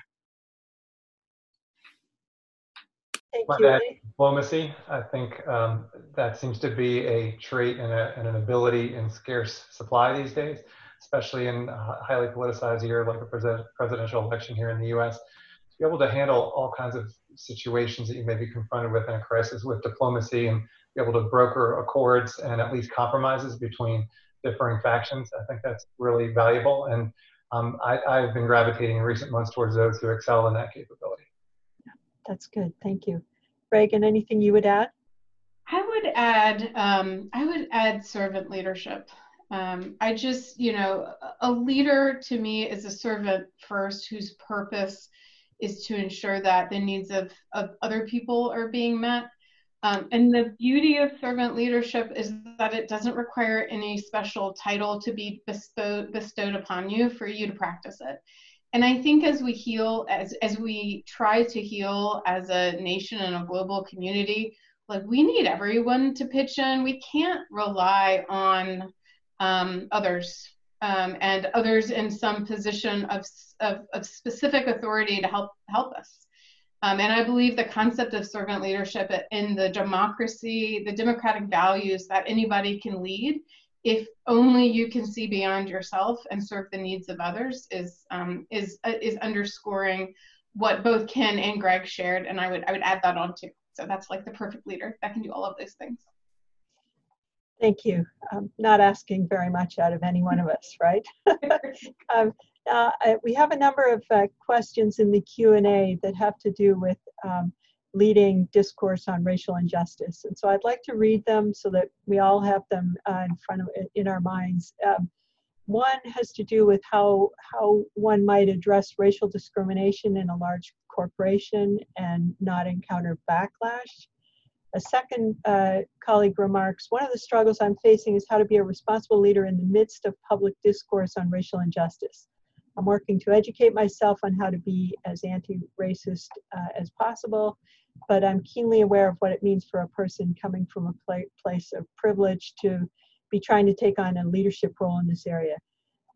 Thank you. diplomacy, I think um, that seems to be a trait and, a, and an ability in scarce supply these days especially in a highly politicized year like a presidential election here in the US, to be able to handle all kinds of situations that you may be confronted with in a crisis with diplomacy and be able to broker accords and at least compromises between differing factions. I think that's really valuable. And um, I, have been gravitating in recent months towards those who excel in that capability. That's good. Thank you. Reagan, anything you would add? I would add, um, I would add servant leadership. Um, I just, you know, a leader to me is a servant first whose purpose is to ensure that the needs of, of other people are being met. Um, and the beauty of servant leadership is that it doesn't require any special title to be bestowed, bestowed upon you for you to practice it. And I think as we heal, as, as we try to heal as a nation and a global community, like we need everyone to pitch in. We can't rely on um, others um, and others in some position of, of, of, specific authority to help help us. Um, and I believe the concept of servant leadership in the democracy, the democratic values that anybody can lead, if only you can see beyond yourself and serve the needs of others, is um, is uh, is underscoring what both Ken and Greg shared. And I would I would add that on too. So that's like the perfect leader that can do all of those things. Thank you. I'm not asking very much out of any one of us, right? um, uh, we have a number of uh, questions in the Q&A that have to do with um, leading discourse on racial injustice. And so I'd like to read them so that we all have them uh, in front of in our minds. Um, one has to do with how, how one might address racial discrimination in a large corporation and not encounter backlash. A second uh, colleague remarks, one of the struggles I'm facing is how to be a responsible leader in the midst of public discourse on racial injustice. I'm working to educate myself on how to be as anti-racist uh, as possible, but I'm keenly aware of what it means for a person coming from a pla place of privilege to be trying to take on a leadership role in this area.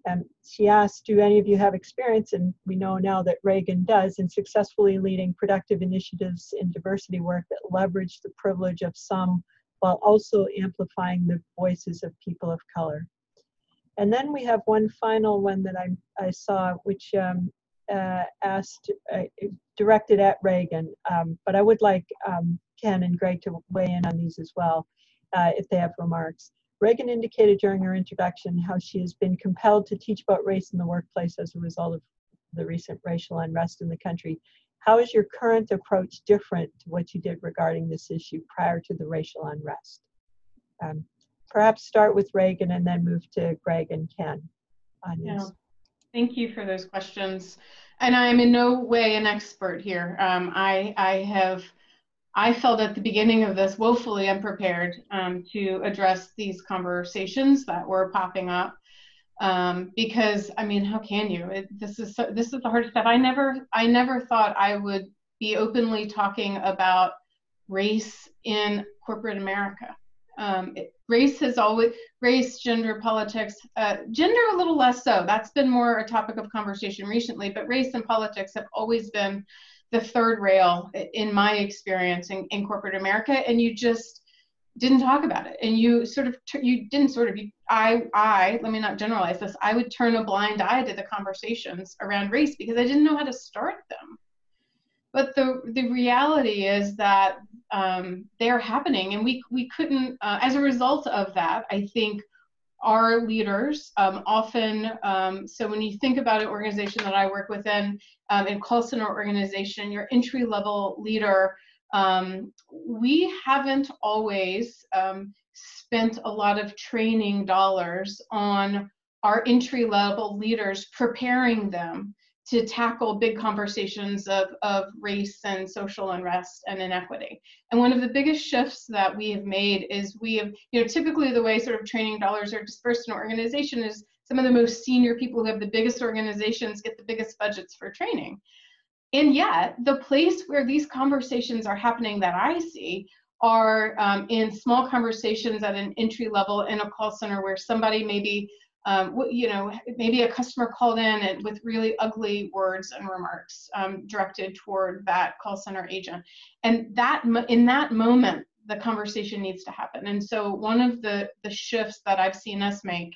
Um, she asked, do any of you have experience? And we know now that Reagan does in successfully leading productive initiatives in diversity work that leverage the privilege of some while also amplifying the voices of people of color. And then we have one final one that I, I saw, which um, uh, asked, uh, directed at Reagan, um, but I would like um, Ken and Greg to weigh in on these as well, uh, if they have remarks. Reagan indicated during her introduction how she has been compelled to teach about race in the workplace as a result of the recent racial unrest in the country. How is your current approach different to what you did regarding this issue prior to the racial unrest? Um, perhaps start with Reagan and then move to Greg and Ken. Yeah. Thank you for those questions. And I'm in no way an expert here. Um, I, I have I felt at the beginning of this woefully unprepared um, to address these conversations that were popping up. Um, because I mean, how can you? It, this is so, this is the hardest stuff. I never I never thought I would be openly talking about race in corporate America. Um, it, race has always race, gender, politics, uh, gender a little less so. That's been more a topic of conversation recently, but race and politics have always been the third rail in my experience in, in corporate America, and you just didn't talk about it. And you sort of you didn't sort of you, i i let me not generalize this i would turn a blind eye to the conversations around race because i didn't know how to start them. But the the reality is that um, they're happening and we we couldn't uh, as a result of that i think our leaders um, often um, so when you think about an organization that i work within um, in call center organization your entry level leader um, we haven't always um, spent a lot of training dollars on our entry level leaders preparing them to tackle big conversations of, of race and social unrest and inequity. And one of the biggest shifts that we have made is we have, you know, typically the way sort of training dollars are dispersed in an organization is some of the most senior people who have the biggest organizations get the biggest budgets for training. And yet, the place where these conversations are happening that I see are um, in small conversations at an entry level in a call center where somebody maybe um, you know, maybe a customer called in with really ugly words and remarks um, directed toward that call center agent. And that in that moment, the conversation needs to happen. And so one of the, the shifts that I've seen us make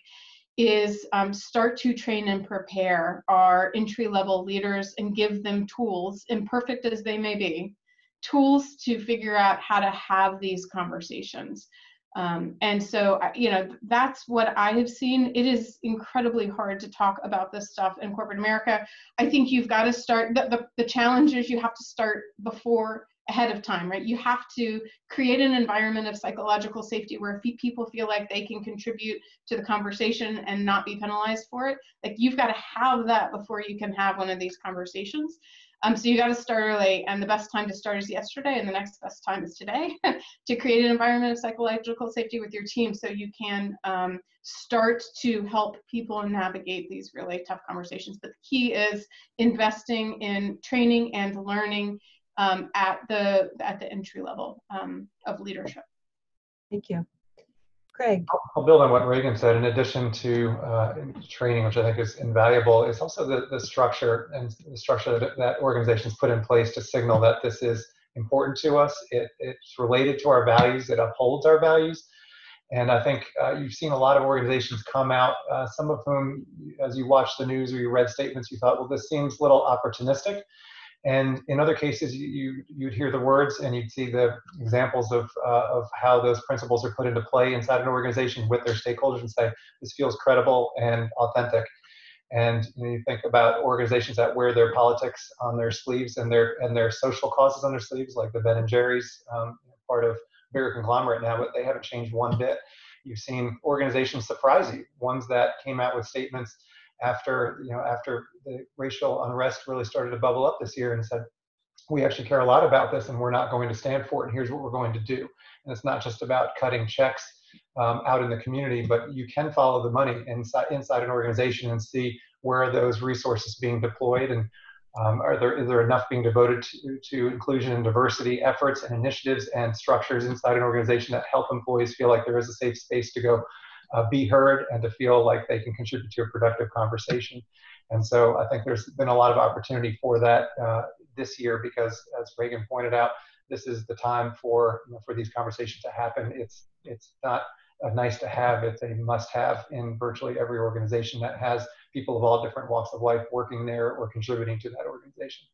is um, start to train and prepare our entry level leaders and give them tools, imperfect as they may be, tools to figure out how to have these conversations. Um, and so, you know, that's what I have seen. It is incredibly hard to talk about this stuff in corporate America. I think you've got to start, the, the, the challenge is you have to start before, ahead of time, right? You have to create an environment of psychological safety where people feel like they can contribute to the conversation and not be penalized for it. Like you've got to have that before you can have one of these conversations. Um, so you got to start early, and the best time to start is yesterday, and the next best time is today to create an environment of psychological safety with your team so you can um, start to help people navigate these really tough conversations. But the key is investing in training and learning um, at the at the entry level um, of leadership. Thank you. Greg. I'll build on what Reagan said. In addition to uh, training, which I think is invaluable, it's also the, the structure and the structure that, that organizations put in place to signal that this is important to us. It, it's related to our values. It upholds our values. And I think uh, you've seen a lot of organizations come out, uh, some of whom, as you watched the news or you read statements, you thought, well, this seems a little opportunistic. And in other cases, you, you'd hear the words and you'd see the examples of, uh, of how those principles are put into play inside an organization with their stakeholders and say, this feels credible and authentic. And you, know, you think about organizations that wear their politics on their sleeves and their and their social causes on their sleeves, like the Ben and Jerry's, um, part of bigger conglomerate now, but they haven't changed one bit. You've seen organizations surprise you, ones that came out with statements after you know after the racial unrest really started to bubble up this year and said we actually care a lot about this and we're not going to stand for it and here's what we're going to do. And it's not just about cutting checks um, out in the community but you can follow the money inside inside an organization and see where are those resources being deployed and um, are there is there enough being devoted to, to inclusion and diversity efforts and initiatives and structures inside an organization that help employees feel like there is a safe space to go uh, be heard and to feel like they can contribute to a productive conversation. And so I think there's been a lot of opportunity for that uh, this year because, as Reagan pointed out, this is the time for you know, for these conversations to happen. It's it's not a nice to have; it's a must have in virtually every organization that has people of all different walks of life working there or contributing to that organization.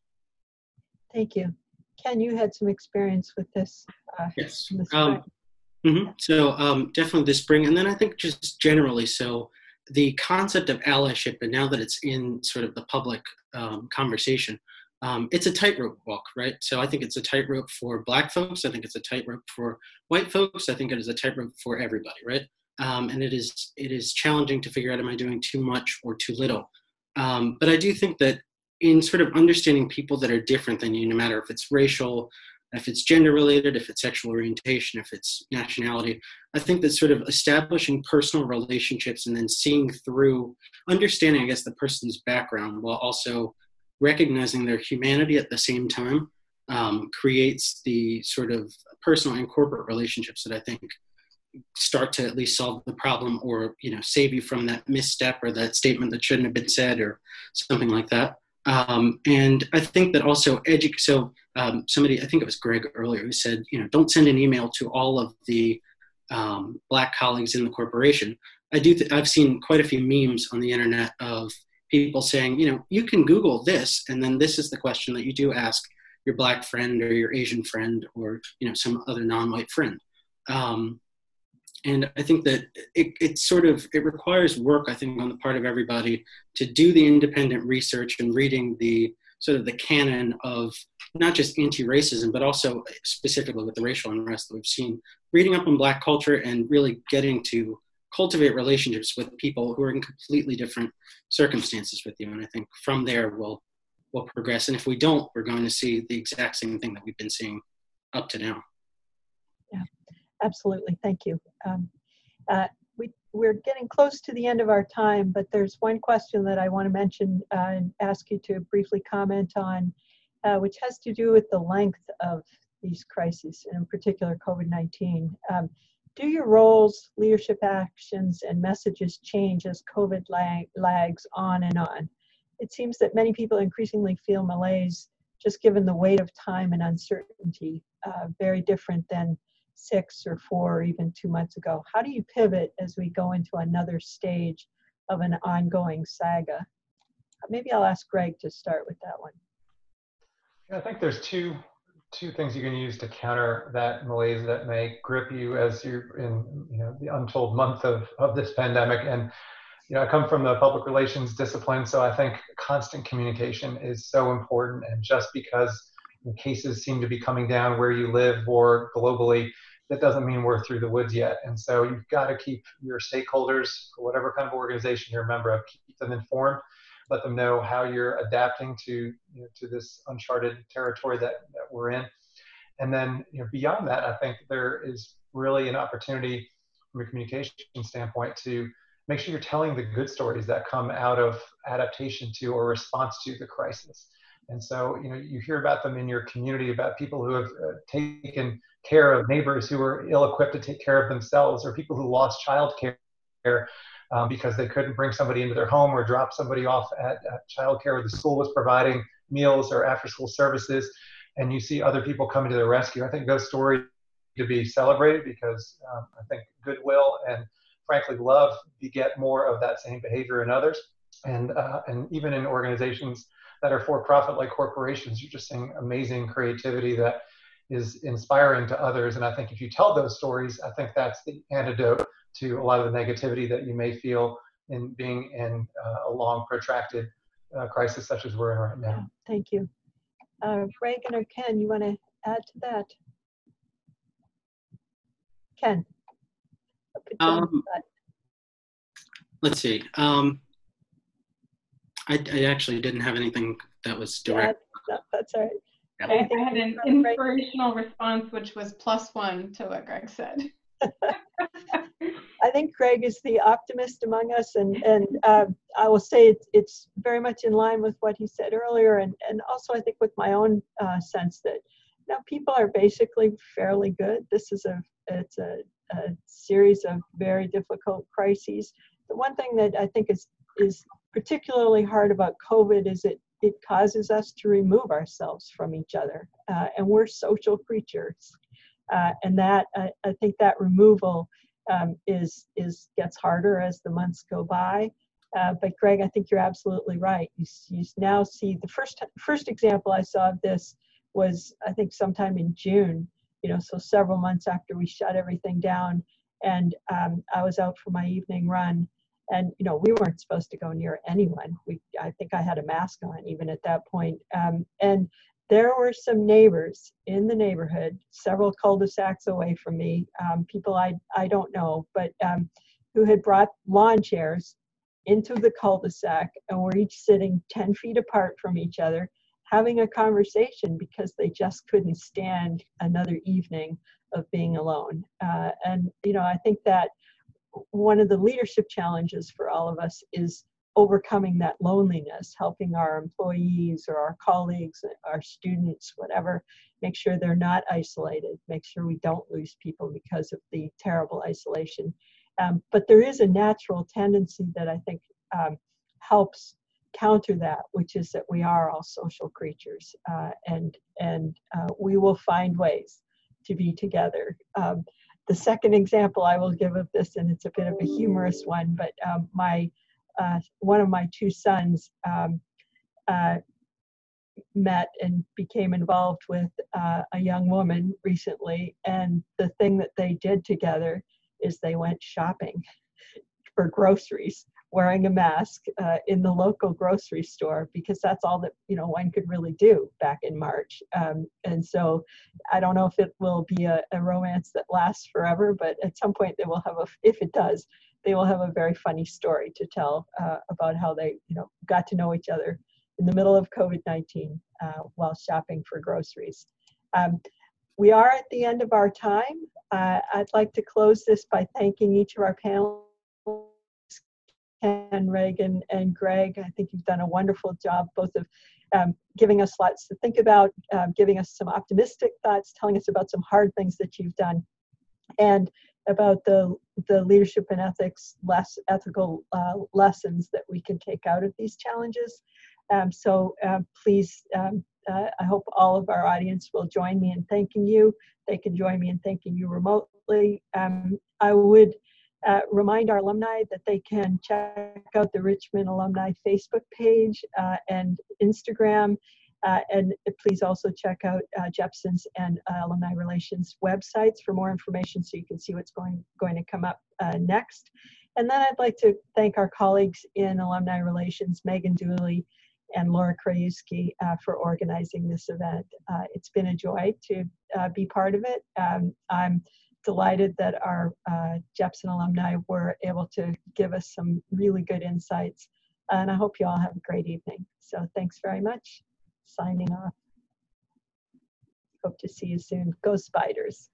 Thank you. Ken, you had some experience with this. Uh, yes. Um, mm-hmm. So um, definitely this spring, and then I think just generally. So the concept of allyship, and now that it's in sort of the public um, conversation, um, it's a tightrope walk, right? So I think it's a tightrope for Black folks. I think it's a tightrope for white folks. I think it is a tightrope for everybody, right? Um, and it is it is challenging to figure out am I doing too much or too little. Um, but I do think that in sort of understanding people that are different than you, no matter if it's racial, if it's gender related, if it's sexual orientation, if it's nationality, I think that sort of establishing personal relationships and then seeing through, understanding, I guess, the person's background while also recognizing their humanity at the same time um, creates the sort of personal and corporate relationships that I think start to at least solve the problem or you know save you from that misstep or that statement that shouldn't have been said or something like that. Um, and I think that also edu- so um, somebody I think it was Greg earlier who said you know don't send an email to all of the um, black colleagues in the corporation. I do th- I've seen quite a few memes on the internet of people saying you know you can Google this and then this is the question that you do ask your black friend or your Asian friend or you know some other non-white friend. Um, and I think that it, it sort of it requires work I think on the part of everybody to do the independent research and reading the sort of the canon of not just anti-racism but also specifically with the racial unrest that we've seen reading up on black culture and really getting to cultivate relationships with people who are in completely different circumstances with you and i think from there we'll we'll progress and if we don't we're going to see the exact same thing that we've been seeing up to now yeah absolutely. Thank you. Um, uh, we, we're getting close to the end of our time, but there's one question that I want to mention uh, and ask you to briefly comment on, uh, which has to do with the length of these crises, and in particular COVID-19. Um, do your roles, leadership actions, and messages change as COVID lag, lags on and on? It seems that many people increasingly feel malaise just given the weight of time and uncertainty, uh, very different than six or four or even two months ago. How do you pivot as we go into another stage of an ongoing saga? Maybe I'll ask Greg to start with that one. I think there's two two things you can use to counter that malaise that may grip you as you're in you know the untold month of of this pandemic. And you know i come from the public relations discipline so i think constant communication is so important. And just because cases seem to be coming down where you live or globally that doesn't mean we're through the woods yet. And so you've got to keep your stakeholders, whatever kind of organization you're a member of, keep them informed, let them know how you're adapting to you know, to this uncharted territory that, that we're in. And then you know, beyond that, I think there is really an opportunity from a communication standpoint to make sure you're telling the good stories that come out of adaptation to or response to the crisis. And so, you know, you hear about them in your community about people who have uh, taken care of neighbors who were ill-equipped to take care of themselves, or people who lost child care um, because they couldn't bring somebody into their home or drop somebody off at, at child care, or the school was providing meals or after-school services, and you see other people coming to their rescue. I think those stories to be celebrated because um, I think goodwill and frankly love beget more of that same behavior in others, and uh, and even in organizations that are for profit like corporations, you're just seeing amazing creativity that is inspiring to others. And I think if you tell those stories, I think that's the antidote to a lot of the negativity that you may feel in being in uh, a long, protracted uh, crisis such as we're in right now. Thank you. Uh, Reagan or Ken, you want to add to that? Ken. Um, let's see. Um, I, I actually didn't have anything that was direct. Yeah, no, that's all right. I, I had an inspirational response, which was plus one to what Greg said. I think Greg is the optimist among us, and and uh, I will say it's it's very much in line with what he said earlier, and and also I think with my own uh, sense that now people are basically fairly good. This is a it's a a series of very difficult crises. The one thing that I think is is particularly hard about COVID is it it causes us to remove ourselves from each other, uh, and we're social creatures, uh, and that I, I, think that removal um, is is gets harder as the months go by. Uh, but Greg, I think you're absolutely right. You, you now see the first first example I saw of this was I think sometime in June. You know, so several months after we shut everything down, and um, I was out for my evening run, and you know we weren't supposed to go near anyone. We I think I had a mask on even at that point, um, and there were some neighbors in the neighborhood, several cul-de-sacs away from me, um, people I I don't know, but um, who had brought lawn chairs into the cul-de-sac and were each sitting 10 feet apart from each other having a conversation because they just couldn't stand another evening of being alone. Uh, and you know i think that one of the leadership challenges for all of us is overcoming that loneliness helping our employees or our colleagues our students whatever make sure they're not isolated make sure we don't lose people because of the terrible isolation um, but there is a natural tendency that I think um, helps counter that, which is that we are all social creatures, uh, and and uh, we will find ways to be together. Um, the second example I will give of this, and it's a bit of a humorous one, but um, my uh, one of my two sons um, uh, met and became involved with uh, a young woman recently, and the thing that they did together is they went shopping for groceries wearing a mask uh, in the local grocery store because that's all that you know one could really do back in March. Um, and so I don't know if it will be a, a, romance that lasts forever, but at some point they will have a. If it does, they will have a very funny story to tell uh, about how they you know got to know each other in the middle of COVID-19 uh, while shopping for groceries. Um, we are at the end of our time. Uh, I'd like to close this by thanking each of our panelists, Ken, Reagan, and Greg. I think you've done a wonderful job, both of um, giving us lots to think about, um, giving us some optimistic thoughts, telling us about some hard things that you've done, and about the the leadership and ethics less ethical uh, lessons that we can take out of these challenges. Um, so uh, please um, uh, I hope all of our audience will join me in thanking you. They can join me in thanking you remotely. Um, I would uh, remind our alumni that they can check out the Richmond Alumni Facebook page uh, and Instagram. Uh, and please also check out uh, Jepson's and uh, Alumni Relations websites for more information so you can see what's going, going to come up uh, next. And then I'd like to thank our colleagues in Alumni Relations, Megan Dooley, and Laura Krajewski uh, for organizing this event. Uh, it's been a joy to be part of it. Um, I'm delighted that our Jepson alumni were able to give us some really good insights. And I hope you all have a great evening. So thanks very much. Signing off. Hope to see you soon. Go Spiders.